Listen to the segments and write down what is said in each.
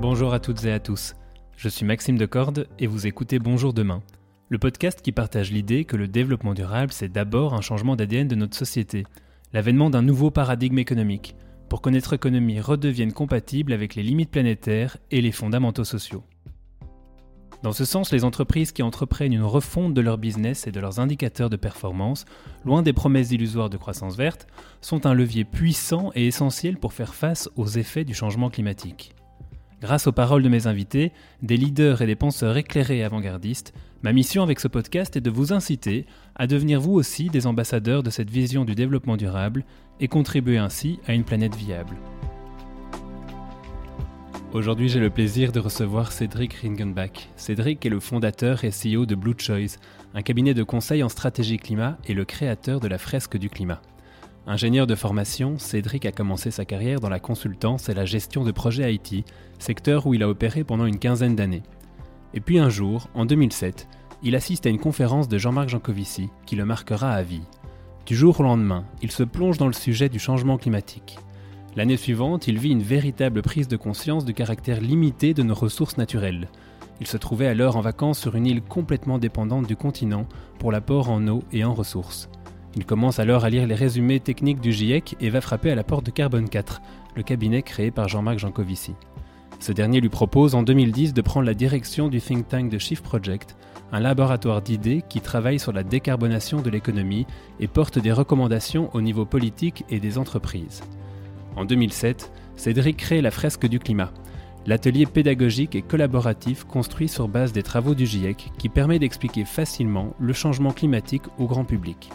Bonjour à toutes et à tous. Je suis Maxime Decorde et vous écoutez Bonjour Demain, le podcast qui partage l'idée que le développement durable, c'est d'abord un changement d'ADN de notre société, l'avènement d'un nouveau paradigme économique, pour que notre économie redevienne compatible avec les limites planétaires et les fondamentaux sociaux. Dans ce sens, les entreprises qui entreprennent une refonte de leur business et de leurs indicateurs de performance, loin des promesses illusoires de croissance verte, sont un levier puissant et essentiel pour faire face aux effets du changement climatique. Grâce aux paroles de mes invités, des leaders et des penseurs éclairés et avant-gardistes, ma mission avec ce podcast est de vous inciter à devenir vous aussi des ambassadeurs de cette vision du développement durable et contribuer ainsi à une planète viable. Aujourd'hui, j'ai le plaisir de recevoir Cédric Ringenbach. Cédric est le fondateur et CEO de Blue Choice, un cabinet de conseil en stratégie climat et le créateur de la fresque du climat. Ingénieur de formation, Cédric a commencé sa carrière dans la consultance et la gestion de projets IT, secteur où il a opéré pendant une quinzaine d'années. Et puis un jour, en 2007, il assiste à une conférence de Jean-Marc Jancovici qui le marquera à vie. Du jour au lendemain, il se plonge dans le sujet du changement climatique. L'année suivante, il vit une véritable prise de conscience du caractère limité de nos ressources naturelles. Il se trouvait alors en vacances sur une île complètement dépendante du continent pour l'apport en eau et en ressources. Il commence alors à lire les résumés techniques du GIEC et va frapper à la porte de Carbone 4, le cabinet créé par Jean-Marc Jancovici. Ce dernier lui propose en 2010 de prendre la direction du think tank de Shift Project, un laboratoire d'idées qui travaille sur la décarbonation de l'économie et porte des recommandations au niveau politique et des entreprises. En 2007, Cédric crée la fresque du climat, l'atelier pédagogique et collaboratif construit sur base des travaux du GIEC qui permet d'expliquer facilement le changement climatique au grand public.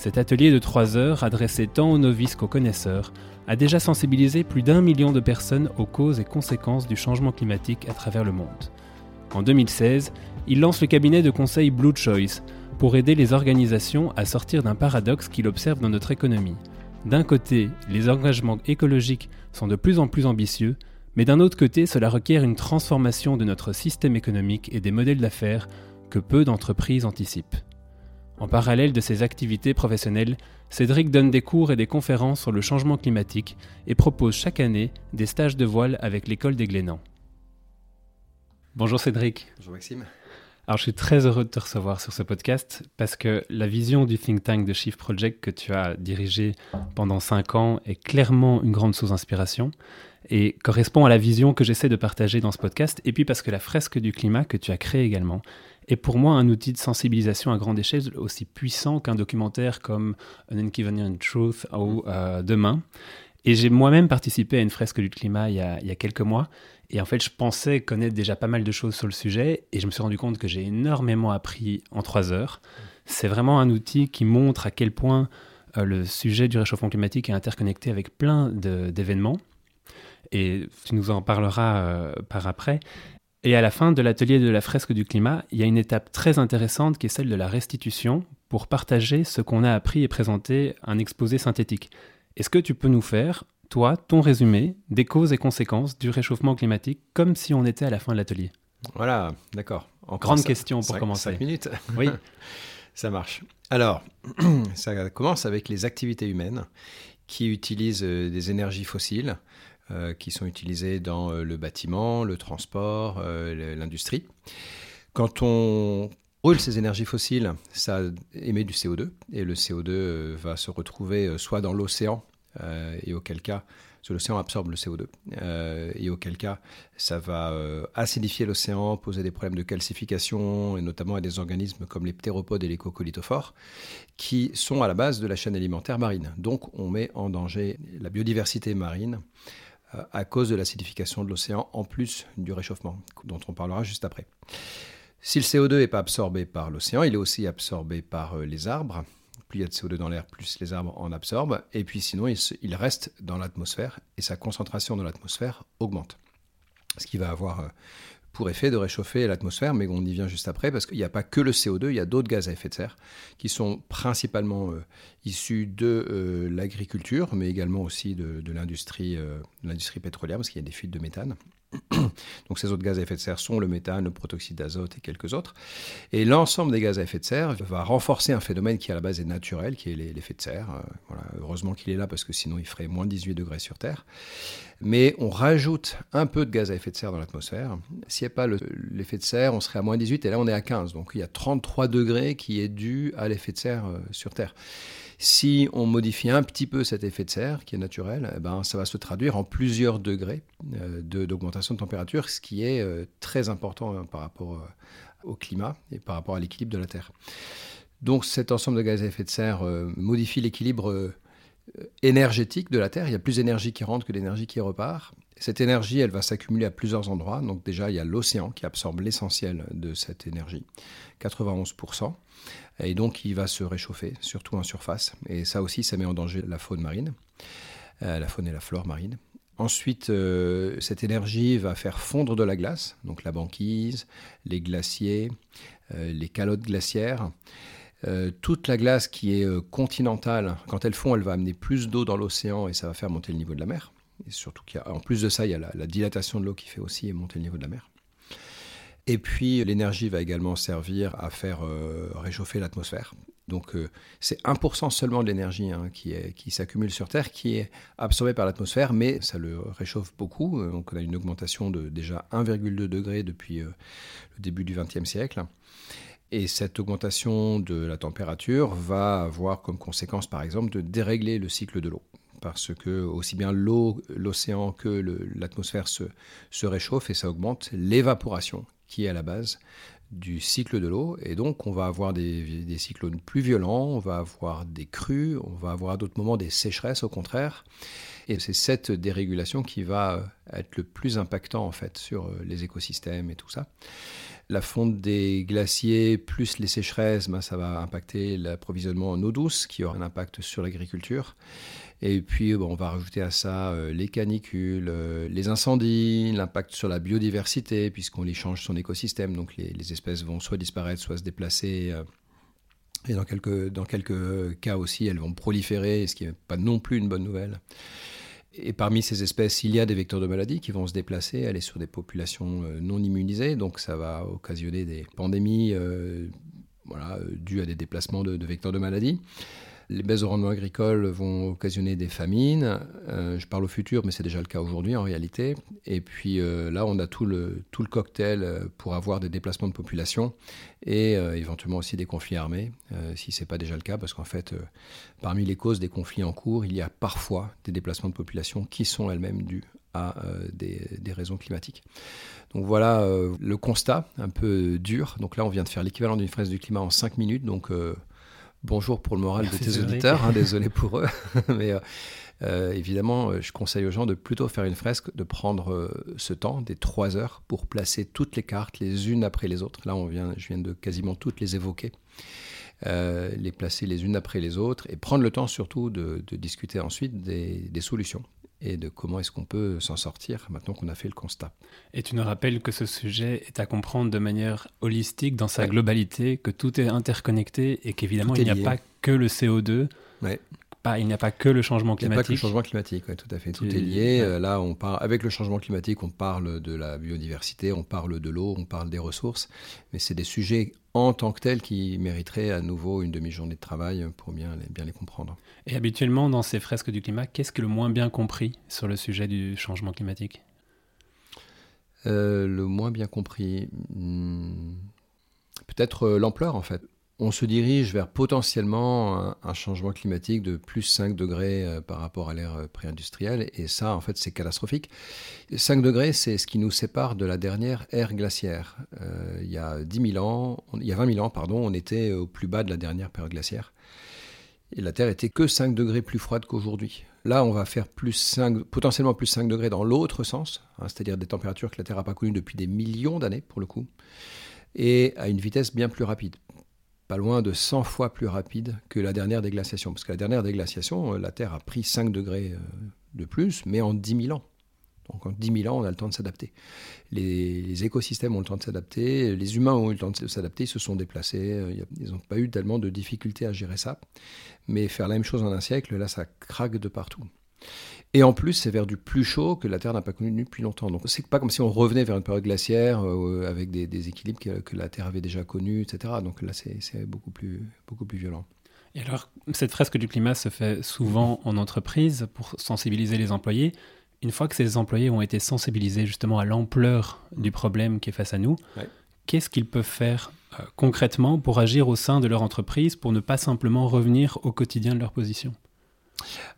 Cet atelier de 3 heures, adressé tant aux novices qu'aux connaisseurs, a déjà sensibilisé plus d'un million de personnes aux causes et conséquences du changement climatique à travers le monde. En 2016, il lance le cabinet de conseil Blue Choice pour aider les organisations à sortir d'un paradoxe qu'il observe dans notre économie. D'un côté, les engagements écologiques sont de plus en plus ambitieux, mais d'un autre côté, cela requiert une transformation de notre système économique et des modèles d'affaires que peu d'entreprises anticipent. En parallèle de ses activités professionnelles, Cédric donne des cours et des conférences sur le changement climatique et propose chaque année des stages de voile avec l'école des Glénans. Bonjour Cédric. Bonjour Maxime. Alors je suis très heureux de te recevoir sur ce podcast parce que la vision du think tank de Shift Project que tu as dirigé pendant cinq ans est clairement une grande source d'inspiration et correspond à la vision que j'essaie de partager dans ce podcast et puis parce que la fresque du climat que tu as créée également est pour moi un outil de sensibilisation à grande échelle aussi puissant qu'un documentaire comme An Inconvenient Truth ou euh, Demain. Et j'ai moi-même participé à une fresque du climat il y, a, il y, a, quelques mois. Et en fait, je pensais connaître déjà pas mal de choses sur le sujet. Et je me suis rendu compte que j'ai énormément appris en trois heures. C'est vraiment un outil qui montre à quel point euh, le sujet du réchauffement climatique est interconnecté avec plein d'événements. Et tu nous en parleras euh, par après. Et à la fin de l'atelier de la fresque du climat, il y a une étape très intéressante qui est celle de la restitution pour partager ce qu'on a appris et présenter un exposé synthétique. Est-ce que tu peux nous faire, toi, ton résumé des causes et conséquences du réchauffement climatique comme si on était à la fin de l'atelier? Voilà, d'accord. Grande question pour commencer. 5 minutes Oui. ça marche. Alors, ça commence avec les activités humaines qui utilisent euh, des énergies fossiles qui sont utilisés dans euh, le bâtiment, le transport, euh, l'industrie. Quand on brûle ces énergies fossiles, ça émet du CO2 et le CO2 va se retrouver soit dans l'océan et auquel cas l'océan absorbe le CO2. et auquel cas, ça va acidifier l'océan, poser des problèmes de calcification, et notamment à des organismes comme les ptéropodes et les coccolithophores, qui sont à la base de la chaîne alimentaire marine. Donc, on met en danger la biodiversité marine euh, à cause de l'acidification de l'océan, en plus du réchauffement, dont on parlera juste après. Si le CO2 n'est pas absorbé par l'océan, il est aussi absorbé par euh, les arbres. Plus il y a de CO2 dans l'air, plus les arbres en absorbent. Et puis sinon, il, reste dans l'atmosphère et sa concentration dans l'atmosphère augmente. Ce qui va avoir euh, pour effet de réchauffer l'atmosphère, mais on y vient juste après, parce qu'il n'y a pas que le CO2, il y a d'autres gaz à effet de serre, qui sont principalement euh, issus de euh, l'agriculture, mais également aussi de, euh, l'industrie pétrolière, parce qu'il y a des fuites de méthane. Donc ces autres gaz à effet de serre sont le méthane, le protoxyde d'azote et quelques autres. Et l'ensemble des gaz à effet de serre va renforcer un phénomène qui à la base est naturel, qui est l'effet de serre. Euh, voilà, heureusement qu'il est là parce que sinon il ferait moins 18 degrés sur Terre. Mais on rajoute un peu de gaz à effet de serre dans l'atmosphère. S'il n'y a pas l'effet de serre, on serait à moins 18 et là on est à 15. Donc il y a 33 degrés qui est dû à l'effet de serre euh, sur Terre. Si on modifie un petit peu cet effet de serre, qui est naturel, eh ben, ça va se traduire en plusieurs degrés euh, d'augmentation de, température, ce qui est euh, très important hein, par rapport euh, au climat et par rapport à l'équilibre de la Terre. Donc cet ensemble de gaz à effet de serre modifie l'équilibre énergétique de la Terre. Il y a plus d'énergie qui rentre que d'énergie qui repart. Cette énergie, elle va s'accumuler à plusieurs endroits. Donc déjà, il y a l'océan qui absorbe l'essentiel de cette énergie, 91%. Et donc, il va se réchauffer, surtout en surface. Et ça aussi, ça met en danger la faune marine, euh, la faune et la flore marine. Ensuite, euh, cette énergie va faire fondre de la glace, donc la banquise, les glaciers, euh, les calottes glaciaires. toute la glace qui est continentale, quand elle fond, elle va amener plus d'eau dans l'océan et ça va faire monter le niveau de la mer. Et surtout qu'en plus de ça, il y a la dilatation de l'eau qui fait aussi monter le niveau de la mer. Et puis l'énergie va également servir à faire euh, réchauffer l'atmosphère. Donc euh, c'est 1% seulement de l'énergie hein, qui, s'accumule sur Terre, qui est absorbée par l'atmosphère, mais ça le réchauffe beaucoup. Euh, donc on a une augmentation de déjà 1,2 degré depuis le début du XXe siècle. Et cette augmentation de la température va avoir comme conséquence, par exemple, de dérégler le cycle de l'eau parce que aussi bien l'eau, l'océan que l'atmosphère se, se réchauffent et ça augmente l'évaporation qui est à la base du cycle de l'eau. Et donc, on va avoir des, cyclones plus violents, on va avoir des crues, on va avoir à d'autres moments des sécheresses au contraire. Et c'est cette dérégulation qui va être le plus impactant en fait sur euh, les écosystèmes et tout ça. La fonte des glaciers plus les sécheresses, ben, ça va impacter l'approvisionnement en eau douce qui aura un impact sur l'agriculture. Et puis, on va rajouter à ça euh, les canicules, euh, les incendies, l'impact sur la biodiversité, puisqu'on les change son écosystème. Donc, les, espèces vont soit disparaître, soit se déplacer. Euh, et dans quelques, dans quelques cas aussi, elles vont proliférer, ce qui n'est pas non plus une bonne nouvelle. Et parmi ces espèces, il y a des vecteurs de maladie qui vont se déplacer, aller sur des populations non immunisées. Donc, ça va occasionner des pandémies voilà, dues à des déplacements de, vecteurs de maladie. Les baisses de rendement agricole vont occasionner des famines. Euh, je parle au futur, mais c'est déjà le cas aujourd'hui en réalité. Et puis euh, là, on a tout le, tout le cocktail euh, pour avoir des déplacements de population et éventuellement aussi des conflits armés, si ce n'est pas déjà le cas, parce qu'en fait, parmi les causes des conflits en cours, il y a parfois des déplacements de population qui sont elles-mêmes dus à des, raisons climatiques. Donc voilà le constat un peu dur. Donc là, on vient de faire l'équivalent d'une fraise du climat en 5 minutes. Donc bonjour pour le moral de tes auditeurs, hein, désolé pour eux. Mais euh, euh, évidemment, euh, je conseille aux gens de plutôt faire une fresque, de prendre ce temps, des trois heures, pour placer toutes les cartes les unes après les autres. Là, on vient, je viens de quasiment toutes les évoquer. les placer les unes après les autres et prendre le temps surtout de, discuter ensuite des solutions et de comment est-ce qu'on peut s'en sortir maintenant qu'on a fait le constat. Et tu nous rappelles que ce sujet est à comprendre de manière holistique, dans sa globalité, que tout est interconnecté et qu'évidemment il n'y a pas que le CO2. Pas, il n'y a pas que le changement climatique. Il n'y a pas que le changement climatique, tout à fait. Tout est lié. Euh, là, on parle, avec le changement climatique, on parle de la biodiversité, on parle de l'eau, on parle des ressources, mais c'est des sujets en tant que tels qui mériteraient à nouveau une demi-journée de travail pour bien les, bien les comprendre. Et habituellement, dans ces fresques du climat, qu'est-ce que le moins bien compris sur le sujet du changement climatique? Euh, Le moins bien compris, hmm, peut-être euh, l'ampleur en fait on se dirige vers potentiellement un, changement climatique de plus 5 degrés euh, par rapport à l'ère euh, pré-industrielle. Et ça, en fait, c'est catastrophique. 5 degrés, c'est ce qui nous sépare de la dernière ère glaciaire. Euh, il y a 10 000 ans, il y a 20 000 ans, pardon, on était au plus bas de la dernière période glaciaire. Et la Terre était que 5 degrés plus froide qu'aujourd'hui. Là, on va faire plus 5, potentiellement plus 5 degrés dans l'autre sens, hein, c'est-à-dire des températures que la Terre n'a pas connues depuis des millions d'années, pour le coup, et à une vitesse bien plus rapide pas loin de 100 fois plus rapide que la dernière déglaciation. Parce que la dernière déglaciation, euh, la Terre a pris 5 degrés euh, de plus, mais en 10 000 ans. Donc en 10 000 ans, on a le temps de s'adapter. Les, écosystèmes ont le temps de s'adapter, les humains ont eu le temps de s'adapter, ils se sont déplacés, euh, ils n'ont pas eu tellement de difficultés à gérer ça. Mais faire la même chose en un siècle, là, ça craque de partout. Et en plus, c'est vers du plus chaud que la Terre n'a pas connu depuis longtemps. Donc, c'est pas comme si on revenait vers une période glaciaire euh, avec des, équilibres que, la Terre avait déjà connus, etc. Donc là, c'est beaucoup plus, beaucoup plus violent. Et alors, cette fresque du climat se fait souvent en entreprise pour sensibiliser les employés. Une fois que ces employés ont été sensibilisés justement à l'ampleur du problème qui est face à nous, qu'est-ce qu'ils peuvent faire euh, concrètement pour agir au sein de leur entreprise pour ne pas simplement revenir au quotidien de leur position?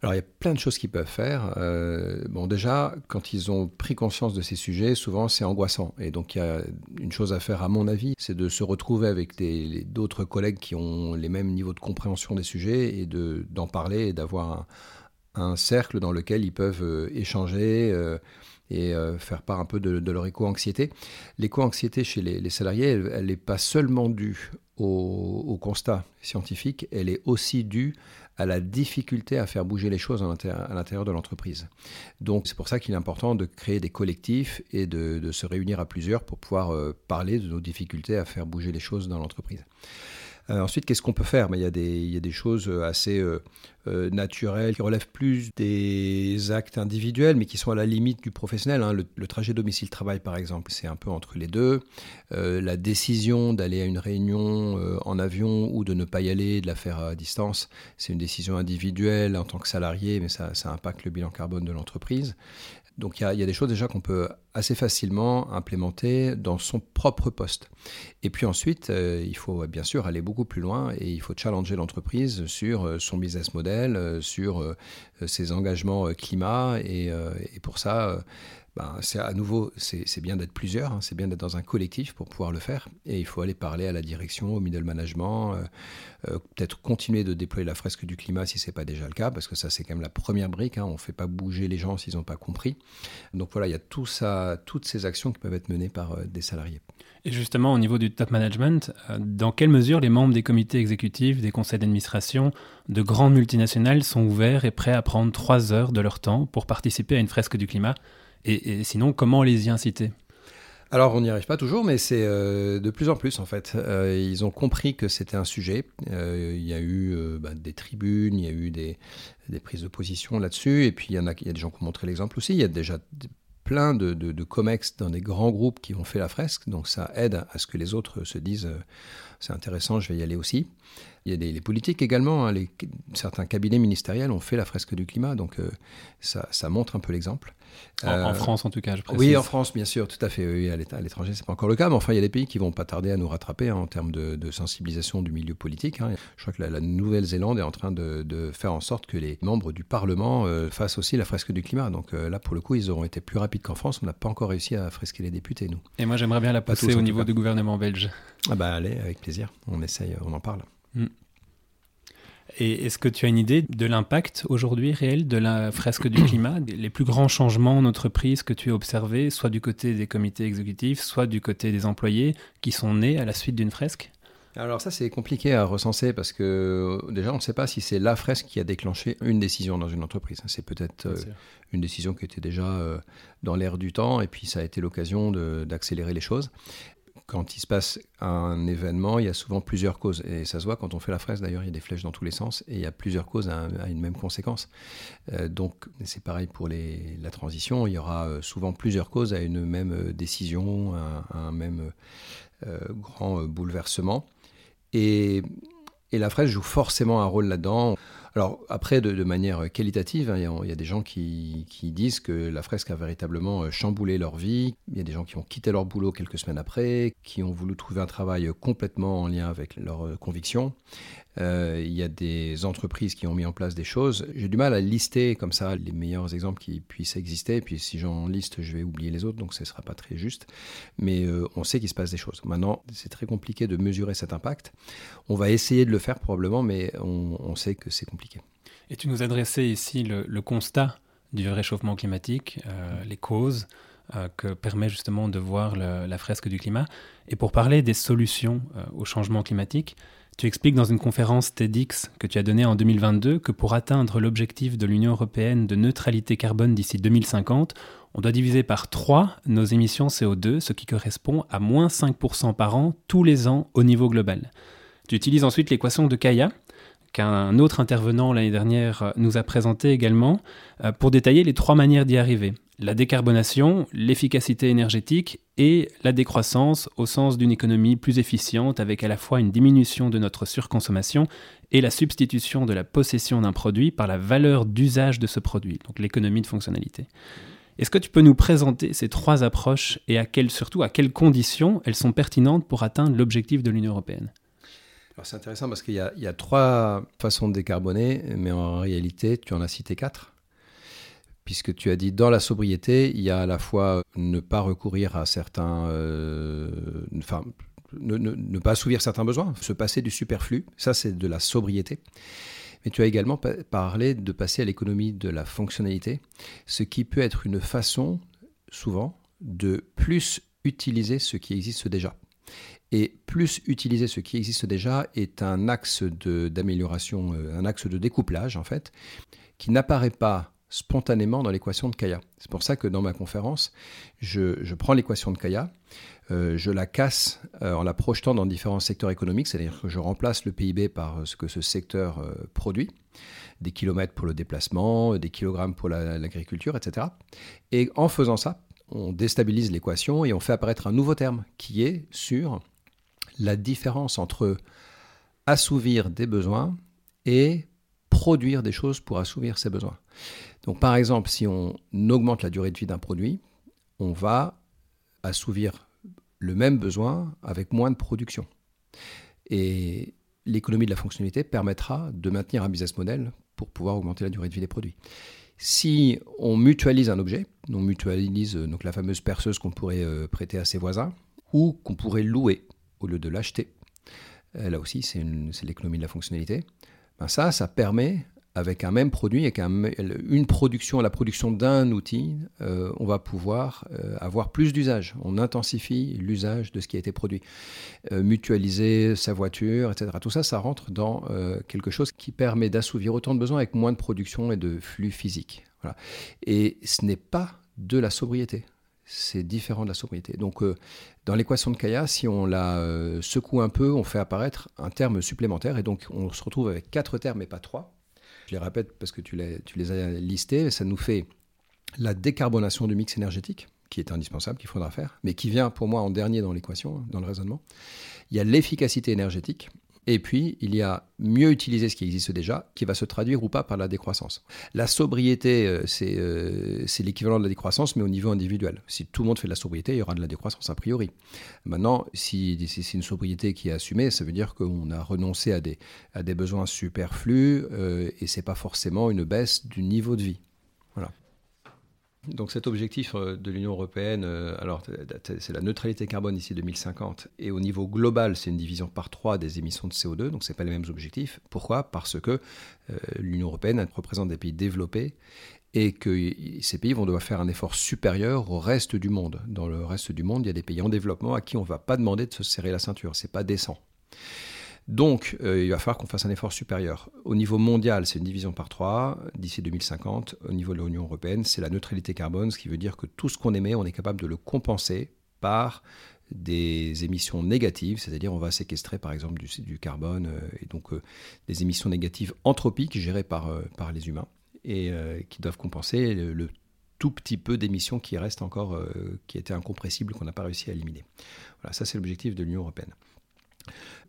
Alors il y a plein de choses qu'ils peuvent faire. Euh, bon déjà, quand ils ont pris conscience de ces sujets, souvent c'est angoissant. Et donc il y a une chose à faire à mon avis, c'est de se retrouver avec d'autres collègues qui ont les mêmes niveaux de compréhension des sujets et d'en parler et d'avoir un, cercle dans lequel ils peuvent euh, échanger. Euh, et faire part un peu de, leur éco-anxiété. L'éco-anxiété chez les, salariés, elle n'est pas seulement due au, au, constat scientifique, elle est aussi due à la difficulté à faire bouger les choses à l'intérieur de l'entreprise. Donc c'est pour ça qu'il est important de créer des collectifs et de, se réunir à plusieurs pour pouvoir euh, parler de nos difficultés à faire bouger les choses dans l'entreprise. Euh, ensuite, qu'est-ce qu'on peut faire? Mais il, y a des, il y a des choses euh, assez euh, naturelles qui relèvent plus des actes individuels, mais qui sont à la limite du professionnel. Hein. Le, trajet domicile-travail, par exemple, c'est un peu entre les deux. la décision d'aller à une réunion en avion ou de ne pas y aller, de la faire à distance, c'est une décision individuelle en tant que salarié, mais ça, ça impacte le bilan carbone de l'entreprise. Donc il y, a des choses déjà qu'on peut assez facilement implémenter dans son propre poste. Et puis ensuite, euh, il faut bien sûr aller beaucoup plus loin et il faut challenger l'entreprise sur euh, son business model, euh, sur ses engagements climat. Et, et pour ça, ben, c'est à nouveau, c'est bien d'être plusieurs, hein, c'est bien d'être dans un collectif pour pouvoir le faire. Et il faut aller parler à la direction, au middle management, euh, euh, peut-être continuer de déployer la fresque du climat si ce n'est pas déjà le cas, parce que ça c'est quand même la première brique. Hein, on fait pas bouger les gens s'ils n'ont pas compris. Donc voilà, il y a tout ça, toutes ces actions qui peuvent être menées par euh, des salariés. Et justement, au niveau du top management, dans quelle mesure les membres des comités exécutifs, des conseils d'administration de grandes multinationales sont ouverts et prêts à prendre trois heures de leur temps pour participer à une fresque du climat? Et, sinon, comment les y inciter? Alors, on n'y arrive pas toujours, mais c'est euh, de plus en plus en fait. Euh, ils ont compris que c'était un sujet. Euh, il y a eu bah, des tribunes, il y a eu des, prises de position là-dessus, et puis il y, a, des gens qui ont montré l'exemple aussi. Il y a déjà plein de, de, COMEX dans des grands groupes qui ont fait la fresque, donc ça aide à ce que les autres se disent c'est intéressant, je vais y aller aussi. Il y a des, les politiques également, hein, certains cabinets ministériels ont fait la fresque du climat, donc ça, montre un peu l'exemple. En, euh, France, en tout cas, je précise. Oui, en France, bien sûr, tout à fait. Oui, à l'étranger, c'est pas encore le cas, mais enfin, il y a des pays qui vont pas tarder à nous rattraper hein, en termes de, sensibilisation du milieu politique. Hein. Je crois que la, Nouvelle-Zélande est en train de, faire en sorte que les membres du Parlement euh, fassent aussi la fresque du climat. Donc euh, là, pour le coup, ils auront été plus rapides qu'en France. On n'a pas encore réussi à fresquer les députés, nous. Et moi, j'aimerais bien la passer au niveau du gouvernement belge. Ah bah allez, avec plaisir. On essaye, on en parle. Mm. Et est-ce que tu as une idée de l'impact aujourd'hui réel de la fresque du climat, les plus grands changements en entreprise que tu as observés, soit du côté des comités exécutifs, soit du côté des employés, qui sont nés à la suite d'une fresque? Alors ça c'est compliqué à recenser parce que déjà on ne sait pas si c'est la fresque qui a déclenché une décision dans une entreprise. C'est peut-être euh, une décision qui était déjà euh, dans l'air du temps et puis ça a été l'occasion d'accélérer les choses quand il se passe un événement, il y a souvent plusieurs causes. Et ça se voit quand on fait la fraise, d'ailleurs, il y a des flèches dans tous les sens et il y a plusieurs causes à, une même conséquence. Euh, donc, c'est pareil pour la transition. Il y aura euh, souvent plusieurs causes à une même euh, décision, à, un même grand bouleversement. Et la fraise joue forcément un rôle là-dedans. Alors après, de, manière qualitative, hein, il y, a des gens qui, disent que la fresque a véritablement euh, chamboulé leur vie. Il y a des gens qui ont quitté leur boulot quelques semaines après, qui ont voulu trouver un travail complètement en lien avec leurs euh, convictions. Euh, il y a des entreprises qui ont mis en place des choses. J'ai du mal à lister comme ça les meilleurs exemples qui puissent exister. Et puis si j'en liste, je vais oublier les autres, donc ce ne sera pas très juste. Mais euh, on sait qu'il se passe des choses. Maintenant, c'est très compliqué de mesurer cet impact. On va essayer de le faire probablement, mais on, sait que c'est compliqué. Et tu nous adressais ici le, constat du réchauffement climatique, euh, les causes que permet justement de voir la fresque du climat. Et pour parler des solutions au changement climatique, tu expliques dans une conférence TEDx que tu as donnée en 2022 que pour atteindre l'objectif de l'Union européenne de neutralité carbone d'ici 2050, on doit diviser par 3 nos émissions CO2, ce qui correspond à moins 5% par an tous les ans au niveau global. Tu utilises ensuite l'équation de Kaya, qu'un autre intervenant l'année dernière nous a présenté également, pour détailler les trois manières d'y arriver. La décarbonation, l'efficacité énergétique et la décroissance au sens d'une économie plus efficiente avec à la fois une diminution de notre surconsommation et la substitution de la possession d'un produit par la valeur d'usage de ce produit, donc l'économie de fonctionnalité. Est-ce que tu peux nous présenter ces trois approches et à surtout à quelles conditions elles sont pertinentes pour atteindre l'objectif de l'Union européenne? C'est intéressant parce qu'il y, a trois façons de décarboner, mais en réalité, tu en as cité quatre. Puisque tu as dit dans la sobriété, il y a à la fois ne pas recourir à certains. Euh, enfin, ne, pas assouvir certains besoins, se passer du superflu, ça c'est de la sobriété. Mais tu as également parlé de passer à l'économie de la fonctionnalité, ce qui peut être une façon, souvent, de plus utiliser ce qui existe déjà. Et plus utiliser ce qui existe déjà est un axe d'amélioration, euh, un axe de découplage en fait, qui n'apparaît pas spontanément dans l'équation de Kaya. C'est pour ça que dans ma conférence, je, prends l'équation de Kaya, euh, je la casse euh, en la projetant dans différents secteurs économiques, c'est-à-dire que je remplace le PIB par ce que ce secteur produit, des kilomètres pour le déplacement, des kilogrammes pour l'agriculture, etc. Et en faisant ça, on déstabilise l'équation et on fait apparaître un nouveau terme qui est sur la différence entre assouvir des besoins et produire des choses pour assouvir ces besoins. Donc par exemple, si on augmente la durée de vie d'un produit, on va assouvir le même besoin avec moins de production. Et l'économie de la fonctionnalité permettra de maintenir un business model pour pouvoir augmenter la durée de vie des produits. Si on mutualise un objet, on mutualise euh, donc la fameuse perceuse qu'on pourrait euh, prêter à ses voisins ou qu'on pourrait louer au lieu de l'acheter, euh, là aussi c'est l'économie de la fonctionnalité, ben ça, ça permet avec un même produit, avec une production, la production d'un outil, on va pouvoir avoir plus d'usage. On intensifie l'usage de ce qui a été produit. mutualiser sa voiture, etc. Tout ça, ça rentre dans quelque chose qui permet d'assouvir autant de besoins avec moins de production et de flux physiques. Et ce n'est pas de la sobriété. C'est différent de la sobriété. Donc, euh, dans l'équation de Kaya, si on la euh, secoue un peu, on fait apparaître un terme supplémentaire. Et donc, on se retrouve avec quatre termes et pas trois. Je les répète parce que tu les, tu les as listés. Ça nous fait la décarbonation du mix énergétique, qui est indispensable, qu'il faudra faire, mais qui vient pour moi en dernier dans l'équation, dans le raisonnement. Il y a l'efficacité énergétique, et puis, il y a mieux utiliser ce qui existe déjà, qui va se traduire ou pas par la décroissance. La sobriété, euh, euh, c'est l'équivalent de la décroissance, mais au niveau individuel. Si tout le monde fait de la sobriété, il y aura de la décroissance a priori. Maintenant, si, c'est une sobriété qui est assumée, ça veut dire qu'on a renoncé à des, besoins superflus, euh, et c'est pas forcément une baisse du niveau de vie. Voilà. Donc cet objectif euh, de l'Union européenne, euh, alors c'est la neutralité carbone d'ici 2050, et au niveau global, c'est une division par trois des émissions de CO2, donc ce pas les mêmes objectifs. Pourquoi? Parce que euh, l'Union européenne représente des pays développés et que ces pays vont devoir faire un effort supérieur au reste du monde. Dans le reste du monde, il y a des pays en développement à qui on ne va pas demander de se serrer la ceinture, c'est pas décent. Donc, euh, il va falloir qu'on fasse un effort supérieur. Au niveau mondial, c'est une division par trois d'ici 2050. Au niveau de l'Union européenne, c'est la neutralité carbone, ce qui veut dire que tout ce qu'on émet, on est capable de le compenser par des émissions négatives, c'est-à-dire on va séquestrer par exemple du, carbone euh, et donc euh, des émissions négatives anthropiques gérées par, les humains et qui doivent compenser le, tout petit peu d'émissions qui restent encore, qui étaient incompressibles, qu'on n'a pas réussi à éliminer. Voilà, ça c'est l'objectif de l'Union européenne.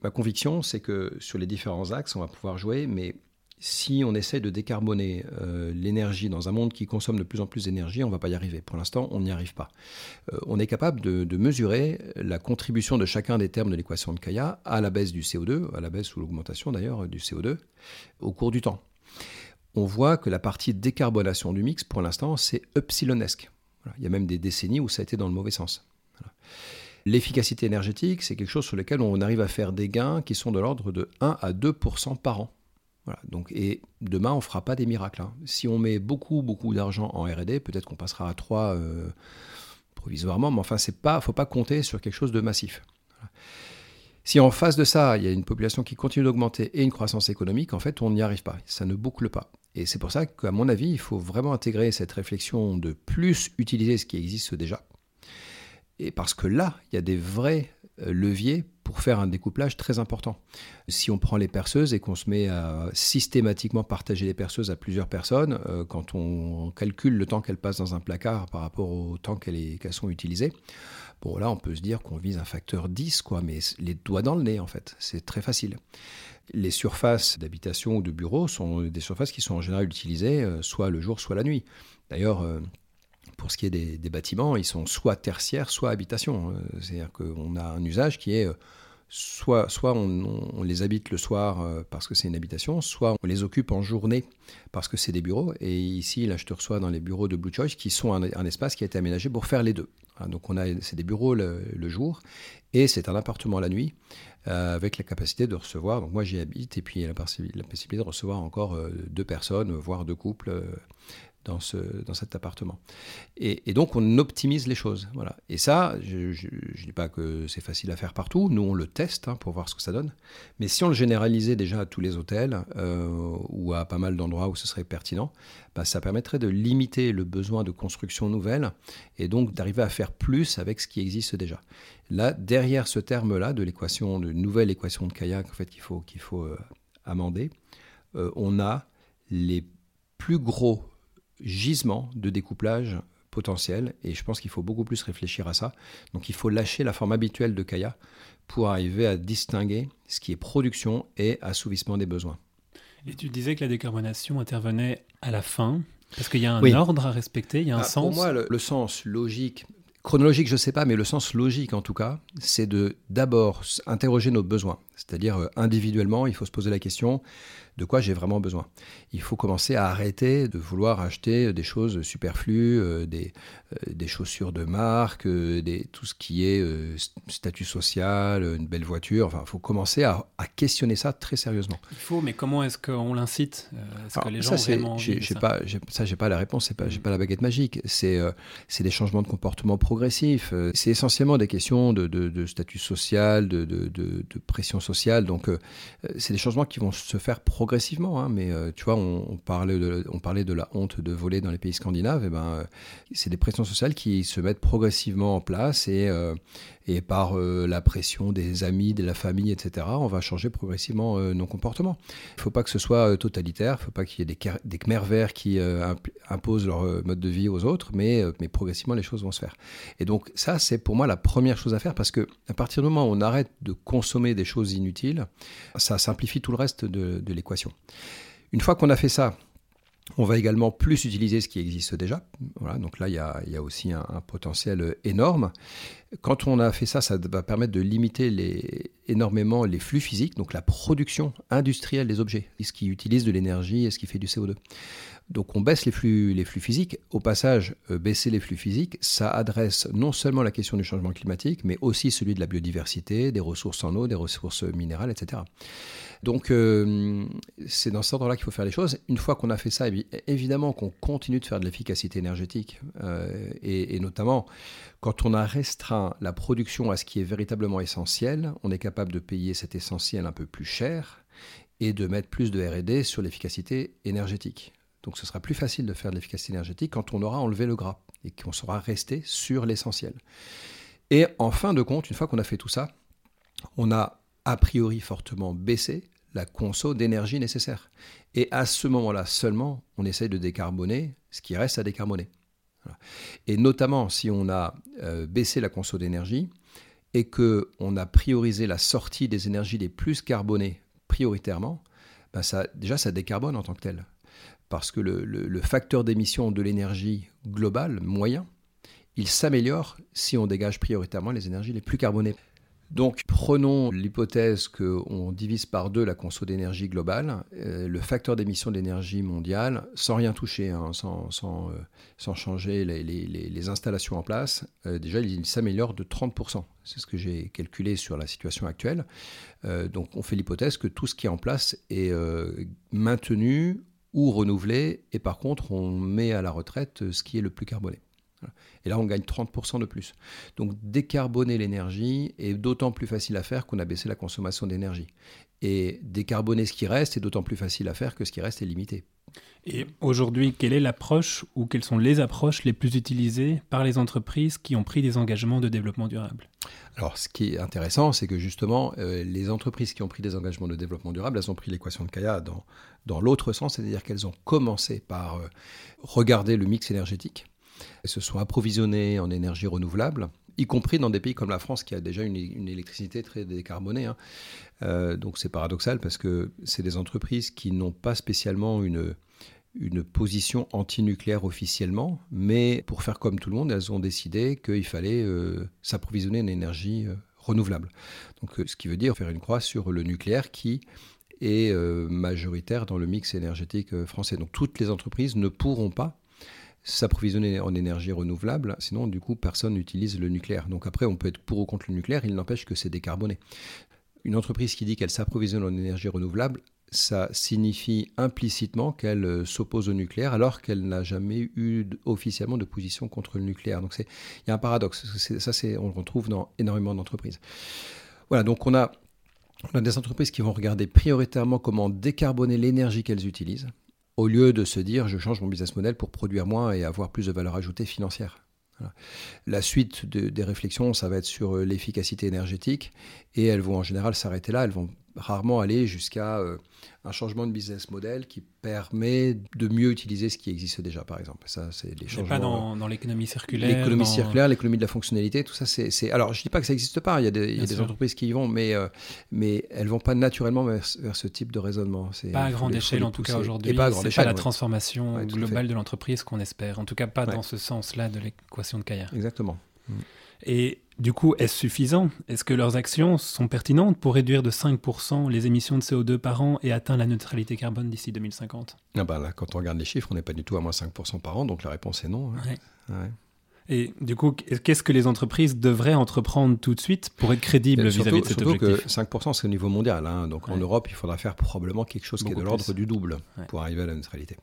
Ma conviction, c'est que sur les différents axes, on va pouvoir jouer, mais si on essaie de décarboner euh, l'énergie dans un monde qui consomme de plus en plus d'énergie, on ne va pas y arriver. Pour l'instant, on n'y arrive pas. Euh, on est capable de, mesurer la contribution de chacun des termes de l'équation de Kaya à la baisse du CO2, à la baisse ou l'augmentation d'ailleurs du CO2, au cours du temps. On voit que la partie décarbonation du mix, pour l'instant, c'est epsilonesque. Il y a même des décennies où ça a été dans le mauvais sens. L'efficacité énergétique, c'est quelque chose sur lequel on arrive à faire des gains qui sont de l'ordre de 1 à 2% par an. Donc, et demain, on ne fera pas des miracles. Hein. Si on met beaucoup, beaucoup d'argent en RD, peut-être qu'on passera à 3 euh, provisoirement, mais enfin, il ne faut pas compter sur quelque chose de massif. Si en face de ça, il y a une population qui continue d'augmenter et une croissance économique, en fait, on n'y arrive pas. Ça ne boucle pas. Et c'est pour ça qu'à mon avis, il faut vraiment intégrer cette réflexion de plus utiliser ce qui existe déjà et parce que là, il y a des vraies leviers pour faire un découplage très important. Si on prend les perceuses et qu'on se met à systématiquement partager les perceuses à plusieurs personnes, euh, quand on calcule le temps qu'elles passent dans un placard par rapport au temps qu'elles sont utilisées, bon là on peut se dire qu'on vise un facteur 10, quoi, mais les doigts dans le nez en fait, c'est très facile. Les surfaces d'habitation ou de bureau sont des surfaces qui sont en général utilisées euh, soit le jour, soit la nuit. D'ailleurs, euh, pour ce qui est des, bâtiments, ils sont soit tertiaires, soit habitation. Euh, c'est-à-dire qu'on a un usage qui est soit, soit on, les habite le soir parce que c'est une habitation, soit on les occupe en journée parce que c'est des bureaux. Et ici, là, je te reçois dans les bureaux de Blue Choice qui sont un, espace qui a été aménagé pour faire les deux. donc on a, c'est des bureaux le jour et c'est un appartement la nuit. Euh, avec la capacité de recevoir, donc moi j'y habite, et puis la, la possibilité de recevoir encore euh, deux personnes, voire deux couples euh, dans, ce, dans cet appartement. Et, donc on optimise les choses. Voilà. Et ça, je ne dis pas que c'est facile à faire partout, nous on le teste hein, pour voir ce que ça donne, mais si on le généralisait déjà à tous les hôtels ou à pas mal d'endroits où ce serait pertinent, bah, ça permettrait de limiter le besoin de construction nouvelle et donc d'arriver à faire plus avec ce qui existe déjà. Là, derrière ce terme-là de l'équation, de nouvelle équation de kayak en fait, qu'il faut, qu'il faut euh, amender, euh, on a les plus gros gisements de découplage potentiel et je pense qu'il faut beaucoup plus réfléchir à ça. Donc il faut lâcher la forme habituelle de Kaya pour arriver à distinguer ce qui est production et assouvissement des besoins. Et tu disais que la décarbonation intervenait à la fin, parce qu'il y a un ordre à respecter, il y a un ah, sens. Pour moi, le, sens logique, Chronologique, je ne sais pas, mais le sens logique en tout cas, c'est de d'abord interroger nos besoins. C'est-à-dire euh, individuellement, il faut se poser la question de quoi j'ai vraiment besoin? Il faut commencer à arrêter de vouloir acheter des choses superflues, euh, des, euh, des, chaussures de marque, euh, des, tout ce qui est statut social, une belle voiture. Enfin, il faut commencer à, questionner ça très sérieusement. Il faut, mais comment est-ce qu'on l'incite Est-ce que les gens ça, vraiment j'ai, pas, Ça, j'ai pas la réponse, c'est pas, j'ai pas la baguette magique. C'est, c'est des changements de comportement progressifs. C'est essentiellement des questions de, de, statut social, de, de, pression Donc, c'est des changements qui vont se faire progressivement hein, mais euh, tu vois, on, parlait de, la honte de voler dans les pays scandinaves, et ben, euh, c'est des pressions sociales qui se mettent progressivement en place et, euh, et par la pression des amis, de la famille, etc., on va changer progressivement nos comportements. Il ne faut pas que ce soit totalitaire, il ne faut pas qu'il y ait des, des qui imposent leur mode de vie aux autres, mais, progressivement les choses vont se faire. Et donc ça, c'est pour moi la première chose à faire parce que à partir du moment où on arrête de consommer des choses inutiles, ça simplifie tout le reste de l'équation une fois qu'on a fait ça, on va également plus utiliser ce qui existe déjà. Donc là, il y a, aussi un, potentiel énorme. Quand on a fait ça, ça va permettre de limiter énormément les flux physiques, donc la production industrielle des objets, ce qui utilise de l'énergie et ce qui fait du CO2. Donc on baisse les flux, les flux physiques. Au passage, euh, baisser les flux physiques, ça adresse non seulement la question du changement climatique, mais aussi celui de la biodiversité, des ressources en eau, des ressources minérales, etc. Donc euh, c'est dans cet ordre-là qu'il faut faire les choses. Une fois qu'on a fait ça, évidemment qu'on continue de faire de l'efficacité énergétique, euh, et, notamment quand on a restreint la production à ce qui est véritablement essentiel, on est capable de payer cet essentiel un peu plus cher et de mettre plus de RD sur l'efficacité énergétique. Donc ce sera plus facile de faire de l'efficacité énergétique quand on aura enlevé le gras et qu'on sera resté sur l'essentiel. Et en fin de compte, une fois qu'on a fait tout ça, on a a priori fortement baissé la conso d'énergie nécessaire. Et à ce moment-là seulement, on essaye de décarboner ce qui reste à décarboner. Et notamment si on a euh, baissé la conso d'énergie et que on a priorisé la sortie des énergies les plus carbonées prioritairement, ben ça, déjà ça décarbone en tant que tel parce que le, facteur d'émission de l'énergie globale, moyen, il s'améliore si on dégage prioritairement les énergies les plus carbonées. Donc prenons l'hypothèse qu'on divise par deux la conso d'énergie globale, euh, le facteur d'émission d'énergie mondiale, sans rien toucher, hein, sans, euh, sans, changer les, installations en place, euh, déjà il s'améliore de 30%. C'est ce que j'ai calculé sur la situation actuelle. donc on fait l'hypothèse que tout ce qui est en place est maintenu ou renouvelé, et par contre, on met à la retraite ce qui est le plus carboné. Et là, on gagne 30% de plus. Donc, décarboner l'énergie est d'autant plus facile à faire qu'on a baissé la consommation d'énergie. Et décarboner ce qui reste est d'autant plus facile à faire que ce qui reste est limité. Et aujourd'hui, quelle est l'approche ou quelles sont les approches les plus utilisées par les entreprises qui ont pris des engagements de développement durable? Alors, ce qui est intéressant, c'est que justement, euh, les entreprises qui ont pris des engagements de développement durable, elles ont pris l'équation de Kaya dans, dans l'autre sens, c'est-à-dire qu'elles ont commencé par euh, regarder le mix énergétique, se sont approvisionnées en énergie renouvelable, y compris dans des pays comme la France qui a déjà une, électricité très décarbonée. Hein. Euh, donc c'est paradoxal parce que c'est des entreprises qui n'ont pas spécialement une, une position anti-nucléaire officiellement, mais pour faire comme tout le monde, elles ont décidé qu'il fallait euh, s'approvisionner en énergie euh, renouvelable. Donc ce qui veut dire faire une croix sur le nucléaire qui est majoritaire dans le mix énergétique français. Donc toutes les entreprises ne pourront pas s'approvisionner en énergie renouvelable, sinon du coup personne n'utilise le nucléaire. Donc après on peut être pour ou contre le nucléaire, il n'empêche que c'est décarboné. Une entreprise qui dit qu'elle s'approvisionne en énergie renouvelable, ça signifie implicitement qu'elle euh, s'oppose au nucléaire alors qu'elle n'a jamais eu officiellement de position contre le nucléaire. Donc il y a un paradoxe. Ça, c'est, on le retrouve dans énormément d'entreprises. Voilà, donc on a, on a des entreprises qui vont regarder prioritairement comment décarboner l'énergie qu'elles utilisent au lieu de se dire je change mon business model pour produire moins et avoir plus de valeur ajoutée financière. La suite des réflexions, ça va être sur euh, l'efficacité énergétique et elles vont en général s'arrêter là. Elles vont rarement aller jusqu'à euh, un changement de business model qui permet de mieux utiliser ce qui existe déjà, par exemple. Ça, c'est les changements. Pas dans, dans l'économie circulaire. L'économie circulaire, l'économie de la fonctionnalité, tout ça, c'est. Alors, je dis pas que ça n'existe pas. Il y a des, il y a des entreprises qui y vont, mais euh, mais elles vont pas naturellement vers, ce type de raisonnement. Pas à grande échelle, en tout cas aujourd'hui. Et pas à grande échelle. Pas la transformation globale de l'entreprise qu'on espère. En tout cas, pas dans ce sens-là de l'équation de Caillard. Exactement. Et du coup, est-ce suffisant? Est-ce que leurs actions sont pertinentes pour réduire de 5% les émissions de CO2 par an et atteindre la neutralité carbone d'ici 2050 ah bah là, Quand on regarde les chiffres, on n'est pas du tout à moins 5% par an, donc la réponse est non. Hein. Et du coup, qu'est-ce que les entreprises devraient entreprendre tout de suite pour être crédibles vis-à-vis de cet surtout objectif? que 5%, c'est au niveau mondial. Hein. donc en Europe, il faudra faire probablement quelque chose qui est de l'ordre du double pour arriver à la neutralité